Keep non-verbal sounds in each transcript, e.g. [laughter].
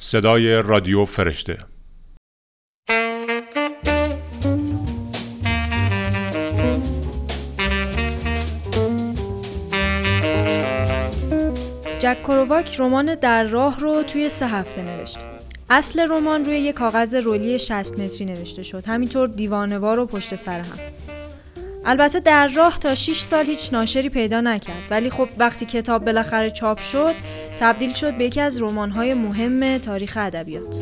صدای رادیو فرشته جک کرواک رمان در راه رو توی سه هفته نوشت. اصل رمان روی یک کاغذ رولی 60 متری نوشته شد. همینطور دیوانوار و پشت سر هم. البته در راه تا 6 سال هیچ ناشری پیدا نکرد ولی خب وقتی کتاب بالاخره چاپ شد تبدیل شد به یکی از رمان‌های مهم تاریخ ادبیات.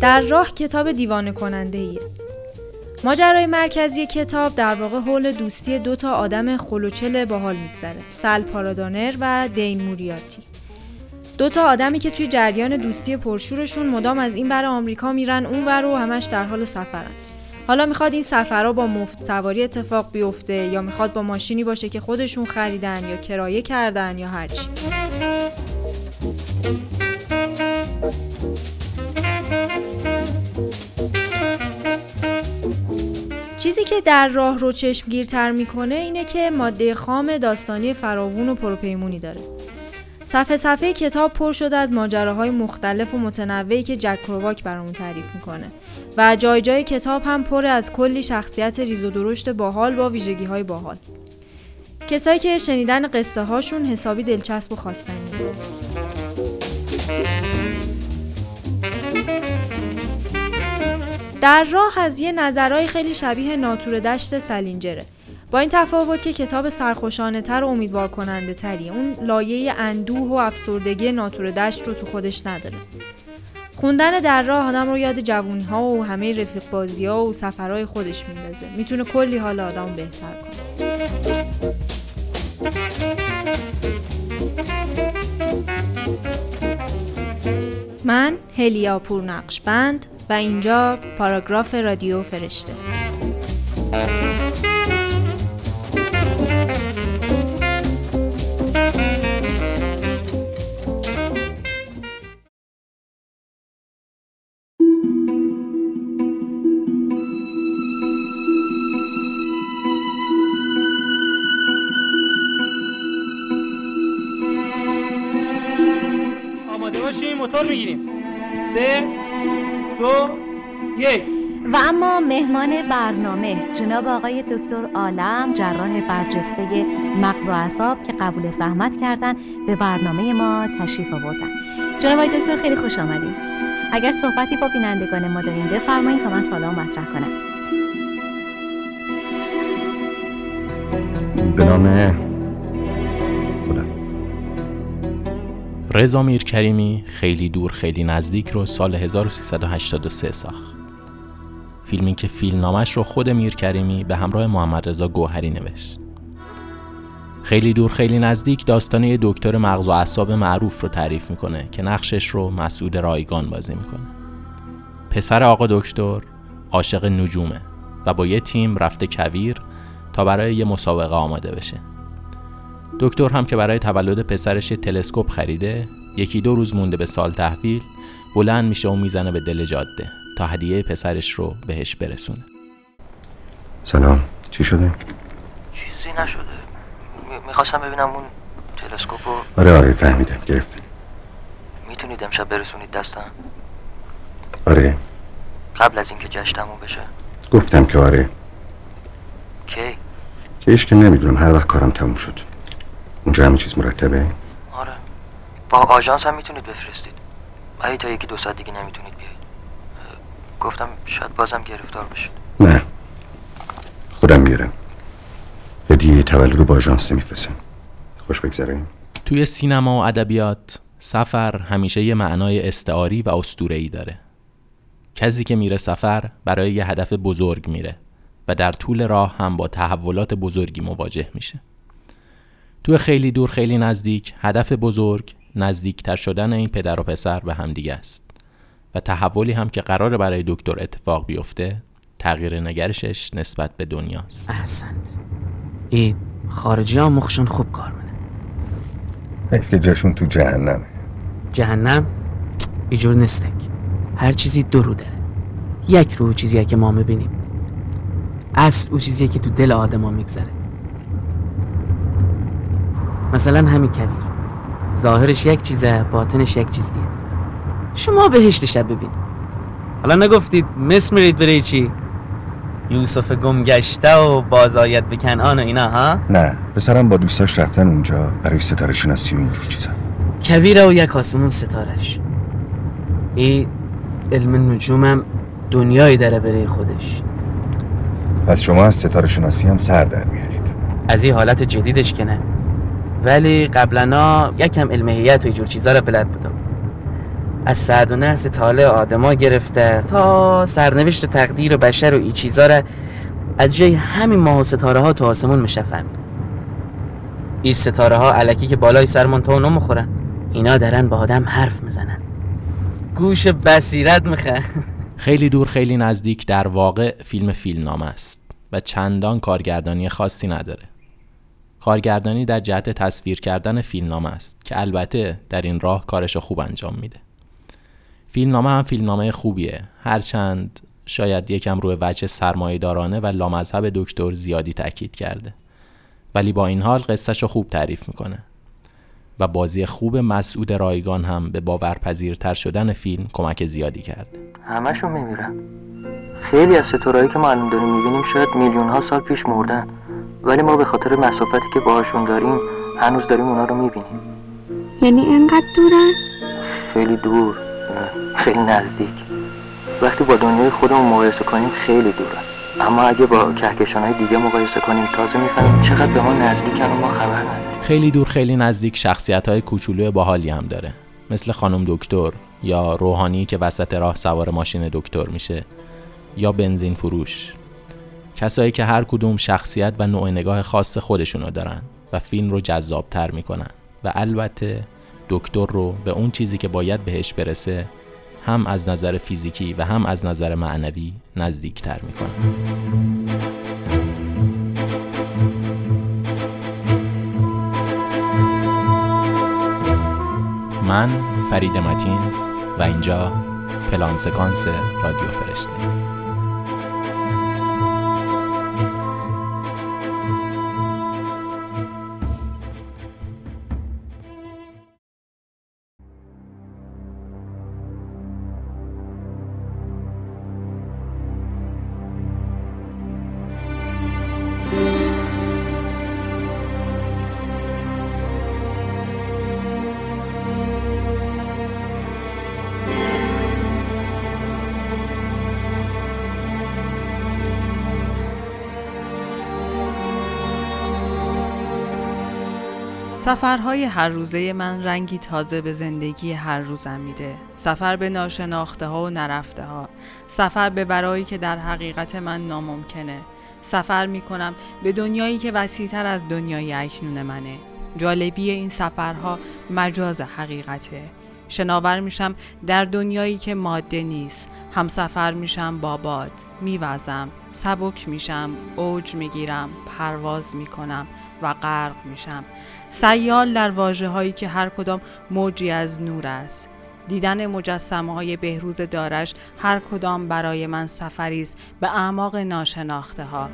در راه کتاب دیوانه کننده ایه. ماجرای مرکزی کتاب در واقع حول دوستی دو تا آدم خلوچل باحال میگذره سل پارادانر و دین موریاتی دو تا آدمی که توی جریان دوستی پرشورشون مدام از این بر آمریکا میرن اون ور و همش در حال سفرن. حالا می‌خواد این سفرها با مفت سواری اتفاق بیفته یا می‌خواد با ماشینی باشه که خودشون خریدن یا کرایه کردن یا هرچی چیزی که در راه رو چشمگیرتر می‌کنه اینه که ماده خام داستانی فراوون و پروپیمونی داره. صفحه صفحه کتاب پر شده از ماجراهای مختلف و متنوعی که جک کرواک برامون تعریف می‌کنه. و جای جای کتاب هم پر از کلی شخصیت ریز و درشت باحال با ویژگی های باحال. کسایی که شنیدن قصه هاشون حسابی دلچسب و خواستنی. در راه از یه نظرهای خیلی شبیه ناتور دشت سلینجره. با این تفاوت که کتاب سرخوشانه تر و امیدوار کننده تری اون لایه اندوه و افسردگی ناتور دشت رو تو خودش نداره. خوندن در راه آدم رو یاد جوونی ها و همه رفیق بازی ها و سفرهای خودش میندازه. می‌تونه کلی حال آدم بهتر کنه. من هلیا پور نقشبند و اینجا پاراگراف رادیو فرشته. آماده باشیم موتور می‌گیریم سه دو یک. و اما مهمان برنامه جناب آقای دکتر عالم جراح برجسته مغز و اعصاب که قبول زحمت کردن به برنامه ما تشریف آوردن. جناب آقای دکتر خیلی خوش آمدید. اگر صحبتی با بینندگان ما دارین بفرمایید تا من سوالام مطرح کنم. به نام رضا میرکریمی خیلی دور خیلی نزدیک رو سال 1383 ساخت. فیلمی که فیلم نامش رو خود میرکریمی به همراه محمد رضا گوهری نوشت. خیلی دور خیلی نزدیک داستانه یه دکتر مغز و اعصاب معروف رو تعریف می‌کنه که نقشش رو مسعود رایگان بازی می‌کنه. پسر آقا دکتر عاشق نجومه و با یه تیم رفته کویر تا برای یه مسابقه آماده بشه. دکتر هم که برای تولد پسرش تلسکوپ خریده یکی دو روز مونده به سال تحویل بلند میشه و می‌زنه به دل جاده تا هدیه پسرش رو بهش برسونه. سلام. چی شده؟ چیزی نشده. می- می‌خواستم ببینم اون تلسکوپ رو. آره آره فهمیدم. گرفتم می‌تونید امشب برسونید دستم؟ آره. قبل از اینکه جشنمون بشه. گفتم که آره. کی؟ که ایش که نمی‌دونم. هر وقت کارم تموم شد. اونجا همه چیز مرتبه؟ آره. با آژانس هم می‌تونید بفرستید. اگه تا یکی دو ساعت دیگه نمی‌تونید بیایید. اه، گفتم شاید بازم گرفتار بشید. نه. خودم میارم هدیه تولد رو با آژانس میفرستم خوش بگذره توی سینما و ادبیات سفر همیشه یه معنای استعاری و اسطوره‌ای داره. کسی که میره سفر برای یه هدف بزرگ میره و در طول راه هم با تحولات بزرگی مواجه میشه. تو خیلی دور خیلی نزدیک هدف بزرگ نزدیکتر شدن این پدر و پسر به همدیگه است. و تحولی هم که قرار برای دکتر اتفاق بیفته تغییر نگرشش نسبت به دنیاست احسنت. ای خارجی ها مخشون خوب کار منه حیف که جاشون تو جهنمه. جهنم؟ ایجور نستک. هر چیزی دو رو داره. یک رو چیزیه که ما می‌بینیم. اصل او چیزیه که تو دل آدما میگذره. مثلا همین کویر ظاهرش یک چیزه باطنش یک چیز دیگه. شما بهشت شب ببین. حالا نگفتید مصر میرید برای چی؟ یوسف گم گشته و بازایت به کنعان و اینا ها؟ نه پسرم با دوستاش رفتن اونجا برای ستاره شناسی و اینجور چیزا. کویره و یک آسمون ستارش این علم نجومم دنیایی داره برای خودش. پس شما از ستاره شناسی هم سر در میارید. از این حالت جدیدش که نه. ولی قبلا یکم علمیت و اینجور چیزا رو بلد بودم. از سعد و نحس طالع آدما گرفته تا سرنوشت و تقدیر و بشر و این چیزا رو از جای همین ماه و ستاره ها تو آسمون میشه فهمید این ستاره ها علکی که بالای سرمون تو نمی‌خورن اینا دارن با آدم حرف می‌زنن. گوش بصیرت میخه [laughs] خیلی دور خیلی نزدیک در واقع فیلم فیلمنامه است و چندان کارگردانی خاصی نداره. کارگردانی در جهت تصویر کردن فیلمنامه است که البته در این راه کارش خوب انجام میده. فیلمنامه هم فیلمنامه خوبیه. هرچند شاید یکم روی وجه سرمایه‌دارانه و لامذهب دکتر زیادی تاکید کرده. ولی با این حال قصهش رو خوب تعریف می‌کنه و بازی خوب مسعود رایگان هم به باورپذیرتر شدن فیلم کمک زیادی کرده. همشون میمیرن. خیلی از ستارهایی که ما الان داریم می‌بینیم شاید میلیون ها سال پیش مردن. ولی ما به خاطر مسافتی که باهاشون داریم هنوز داریم اونا رو می‌بینیم. یعنی انقدر دورن؟ خیلی دور. خیلی نزدیک. وقتی با دنیای خودمون مقایسه کنیم خیلی دورن. اما اگه با کهکشان های دیگه مقایسه کنیم تازه می‌فهمیم چقدر به ما نزدیکن و ما خبر نداریم خیلی دور خیلی نزدیک شخصیت های کوچولو باحالی هم داره. مثل خانم دکتر یا روحانی که وسط راه سوار ماشین دکتر میشه. یا بنزین فروش. کسایی که هر کدوم شخصیت و نوع نگاه خاص خودشونو دارن و فیلم رو جذابتر می‌کنن. و البته دکتر رو به اون چیزی که باید بهش برسه هم از نظر فیزیکی و هم از نظر معنوی نزدیکتر می‌کنن من فرید متین و اینجا پلان سکانس رادیو فرشته. سفرهای هر روزه من رنگی تازه به زندگی هر روزم میده. سفر به ناشناخته ها و نرفته ها سفر به برایی که در حقیقت من ناممکنه. سفر می‌کنم به دنیایی که وسیعتر از دنیای اکنون منه. جالبی این سفرها مجاز حقیقته. شناور میشم در دنیایی که ماده نیست. هم سفر میشم با باد میوزم سبک میشم اوج می‌گیرم پرواز می‌کنم و غرق میشم. سیال در واجه هایی که هر کدام موجی از نور است. دیدن مجسمه های بهروز دارش هر کدام برای من سفری است به اعماق ناشناخته ها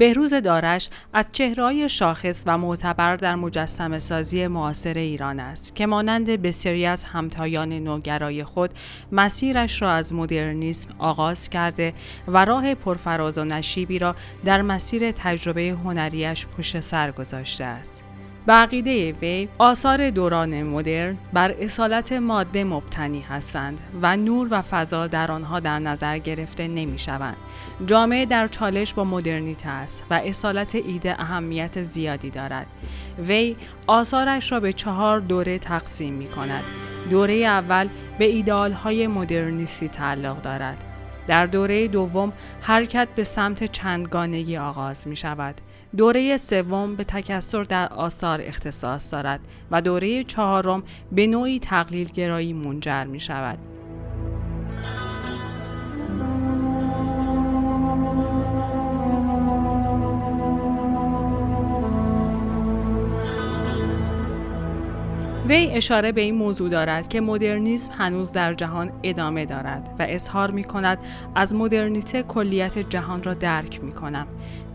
بهروز دارش از چهرهای شاخص و معتبر در مجسم سازی معاصر ایران است که مانند بسیاری از همتایان نوگرای خود مسیرش را از مدرنیسم آغاز کرده و راه پرفراز و نشیبی را در مسیر تجربه هنریش پشت سر گذاشته است. به عقیده وی آثار دوران مدرن بر اصالت ماده مبتنی هستند و نور و فضا در آنها در نظر گرفته نمی شوند. جامعه در چالش با مدرنیته است و اصالت ایده اهمیت زیادی دارد. وی آثارش را به چهار دوره تقسیم می کند. دوره اول به ایدال های مدرنیستی تعلق دارد. در دوره دوم حرکت به سمت چندگانگی آغاز می شود. دوره سوم به تکسر در آثار اختصاص دارد و دوره چهارم به نوعی تقلیل گرایی منجر می شود. وی اشاره به این موضوع دارد که مدرنیسم هنوز در جهان ادامه دارد و اظهار می کند از مدرنیته کلیت جهان را درک می کنم.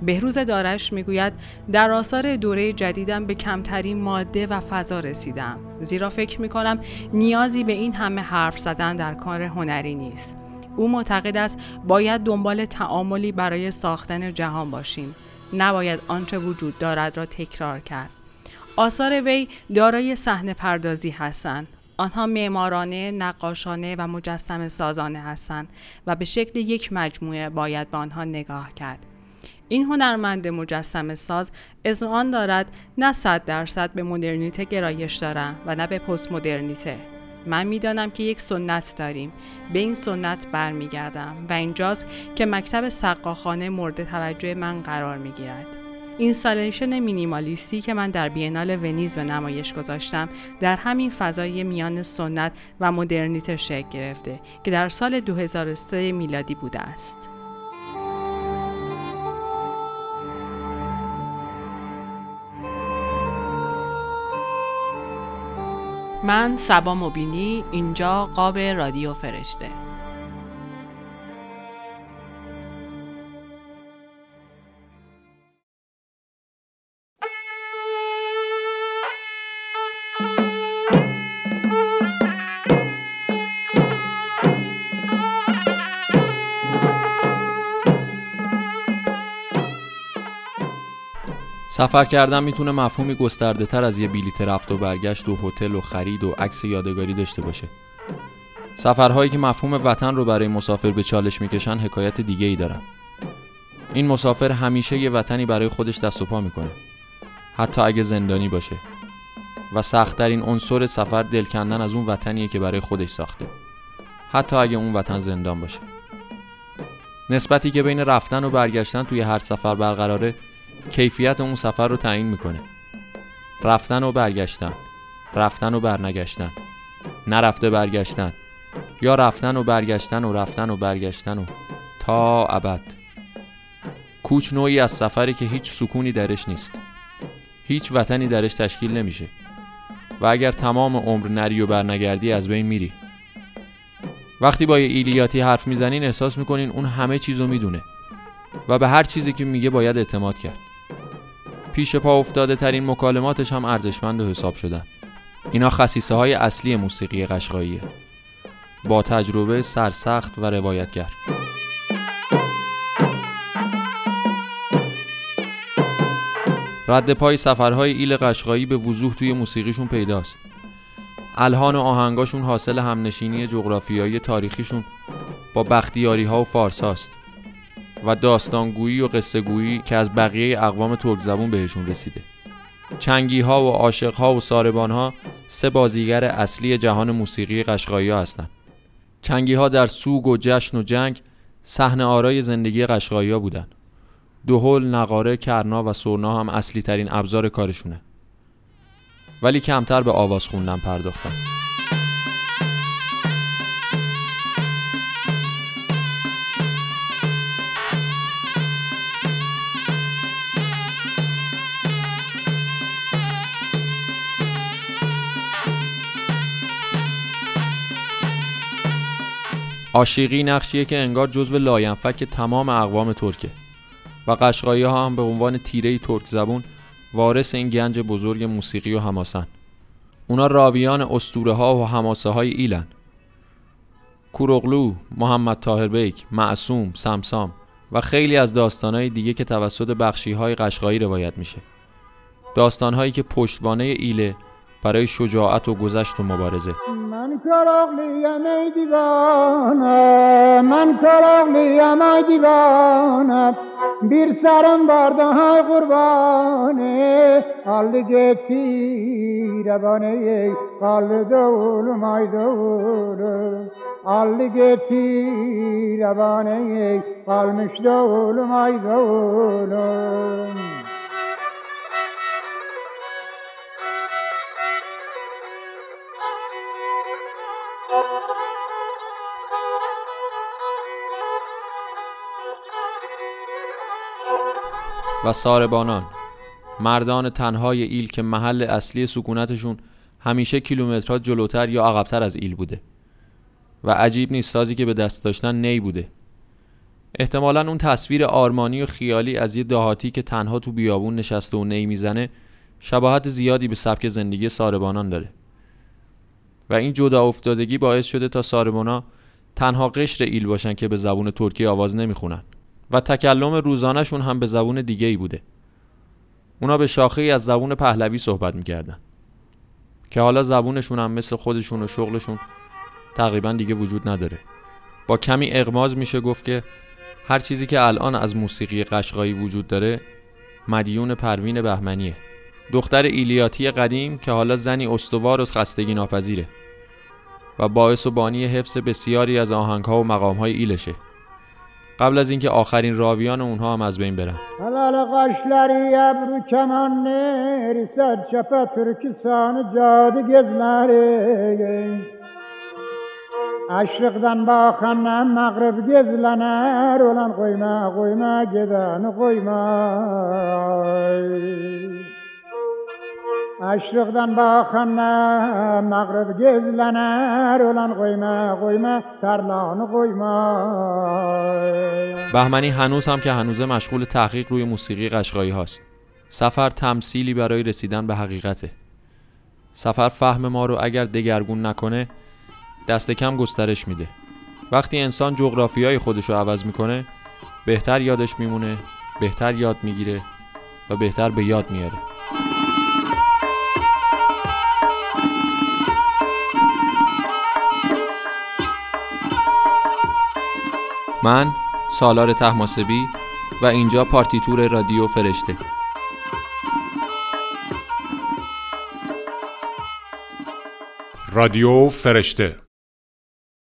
بهروز دارش می گوید در آثار دوره جدیدم به کمترین ماده و فضا رسیدم زیرا فکر می کنم نیازی به این همه حرف زدن در کار هنری نیست. او معتقد است باید دنبال تعاملی برای ساختن جهان باشیم نباید آنچه وجود دارد را تکرار کرد آثار وی دارای صحنه پردازی هستند آنها معمارانه، نقاشانه و مجسم سازانه هستند و به شکل یک مجموعه باید به آنها نگاه کرد. این هنرمند مجسم ساز آن دارد نه صد درصد به مدرنیته گرایش دارم و نه به پست مدرنیته. من می‌دانم که یک سنت داریم به این سنت برمیگردم و اینجاست که مکتب سقاخانه مورد توجه من قرار می‌گیرد. اینستالیشن مینیمالیستی که من در بینال ونیز به نمایش گذاشتم در همین فضای میان سنت و مدرنیته شکل گرفته که در سال 2003 میلادی بوده است. من سبا مبینی اینجا قاب رادیو فرشته سفر کردن می‌تونه مفهومی گسترده تر از یه بلیت رفت و برگشت و هتل و خرید و عکس یادگاری داشته باشه. سفرهایی که مفهوم وطن رو برای مسافر به چالش می‌کشن حکایت دیگه ای دارن. این مسافر همیشه یه وطنی برای خودش دست و پا می‌کنه. حتی اگه زندانی باشه. و سختترین عنصر سفر دل کندن از اون وطنیه که برای خودش ساخته. حتی اگه اون وطن زندان باشه. نسبتی که بین رفتن و برگشتن توی هر سفر برقراره کیفیت اون سفر رو تعیین می‌کنه. رفتن و برگشتن رفتن و برنگشتن نرفته برگشتن یا رفتن و برگشتن و رفتن و برگشتن و تا ابد. کوچ نوعی از سفری که هیچ سکونی درش نیست. هیچ وطنی درش تشکیل نمیشه. و اگر تمام عمر نری و برنگردی از بین میری. وقتی با یه ایلیاتی حرف می‌زنین احساس می‌کنین اون همه چیزو می‌دونه. و به هر چیزی که میگه باید اعتماد کرد. پیش پا افتاده ترین مکالماتش هم ارزشمند و حساب شدن. اینا خصیصه های اصلی موسیقی قشقاییه. با تجربه سرسخت و روایتگر. رد پای سفرهای ایل قشقایی به وضوح توی موسیقیشون پیداست. الهان و آهنگاشون حاصل همنشینی جغرافیایی تاریخیشون با بختیاری ها و فارس هاست و داستانگویی و قصه گویی که از بقیه اقوام ترک زبون بهشون رسیده. چنگی ها و عاشق ها و ساربان ها سه بازیگر اصلی جهان موسیقی قشقایی ها هستند چنگی ها در سوگ و جشن و جنگ صحنه آرای زندگی قشقایی ها بودن. دهل، نقاره، کرنا و سرنا هم اصلی ترین ابزار کارشونه. ولی کمتر به آواز خوندن پرداختن. آشیقی نقشیه که انگار جزو لاینفک تمام اقوام ترکه. و قشقایی ها هم به عنوان تیره ترک زبون وارث این گنج بزرگ موسیقی و حماسن. اونا راویان استوره ها و حماسه های ایلن. کوروغلو، محمد تاهر بیک، معصوم، سمسام و خیلی از داستانهای دیگه که توسط بخشی های قشقایی روایت میشه. داستانهایی که پشتوانه ایله برای شجاعت و گذشت و مبارزه. کراغلیم ای دیوانه من کراغلیم ای دیوانه bir sarım barda hay kurbane allı getire bana ey kallı doğulum ay doğulum allı getire bana ey kalmış doğulum ay doğulum و ساربانان. مردان تنهای ایل که محل اصلی سکونتشون همیشه کیلومترها جلوتر یا عقبتر از ایل بوده. و عجیب نیست سازی که به دست داشتن نی بوده. احتمالا اون تصویر آرمانی و خیالی از یه دهاتی که تنها تو بیابون نشسته و نی می‌زنه شباهت زیادی به سبک زندگی ساربانان داره. و این جدا افتادگی باعث شده تا ساربانا تنها قشر ایل باشن که به زبون ترکی آواز نمی‌خونن. و تکلم روزانهشون هم به زبون دیگه ای بوده. اونا به شاخه از زبون پهلوی صحبت می‌کردن. که حالا زبونشون هم مثل خودشون و شغلشون تقریبا دیگه وجود نداره. با کمی اغماز میشه گفت که هر چیزی که الان از موسیقی قشقایی وجود داره مدیون پروین بهمنیه. دختر ایلیاتی قدیم که حالا زنی استوار و خستگی ناپذیره و باعث و بانی حفظ بسیاری از آهنگها و مقامهای ایلشه. قبل از اینکه آخرین راویان اونها هم از بین برن Helal kaşları ebru kemanları Serçepe Türkistan'ı cadı gezleri Aşrıktan bakanla mağrib gezlener Olan koyma koyma gideni koyma Aşrıktan bakanla mağrib gezlener Olan koyma koyma tarlanı koyma بهمنی هنوز هم که هنوزه مشغول تحقیق روی موسیقی قشقایی هاست سفر تمثیلی برای رسیدن به حقیقته سفر فهم ما رو اگر دگرگون نکنه دست کم گسترش میده وقتی انسان جغرافیای خودش رو عوض می‌کنه بهتر یادش میمونه بهتر یاد می‌گیره و بهتر به یاد میاره من سالار تحماسبی و اینجا پارتیتور رادیو فرشته. رادیو فرشته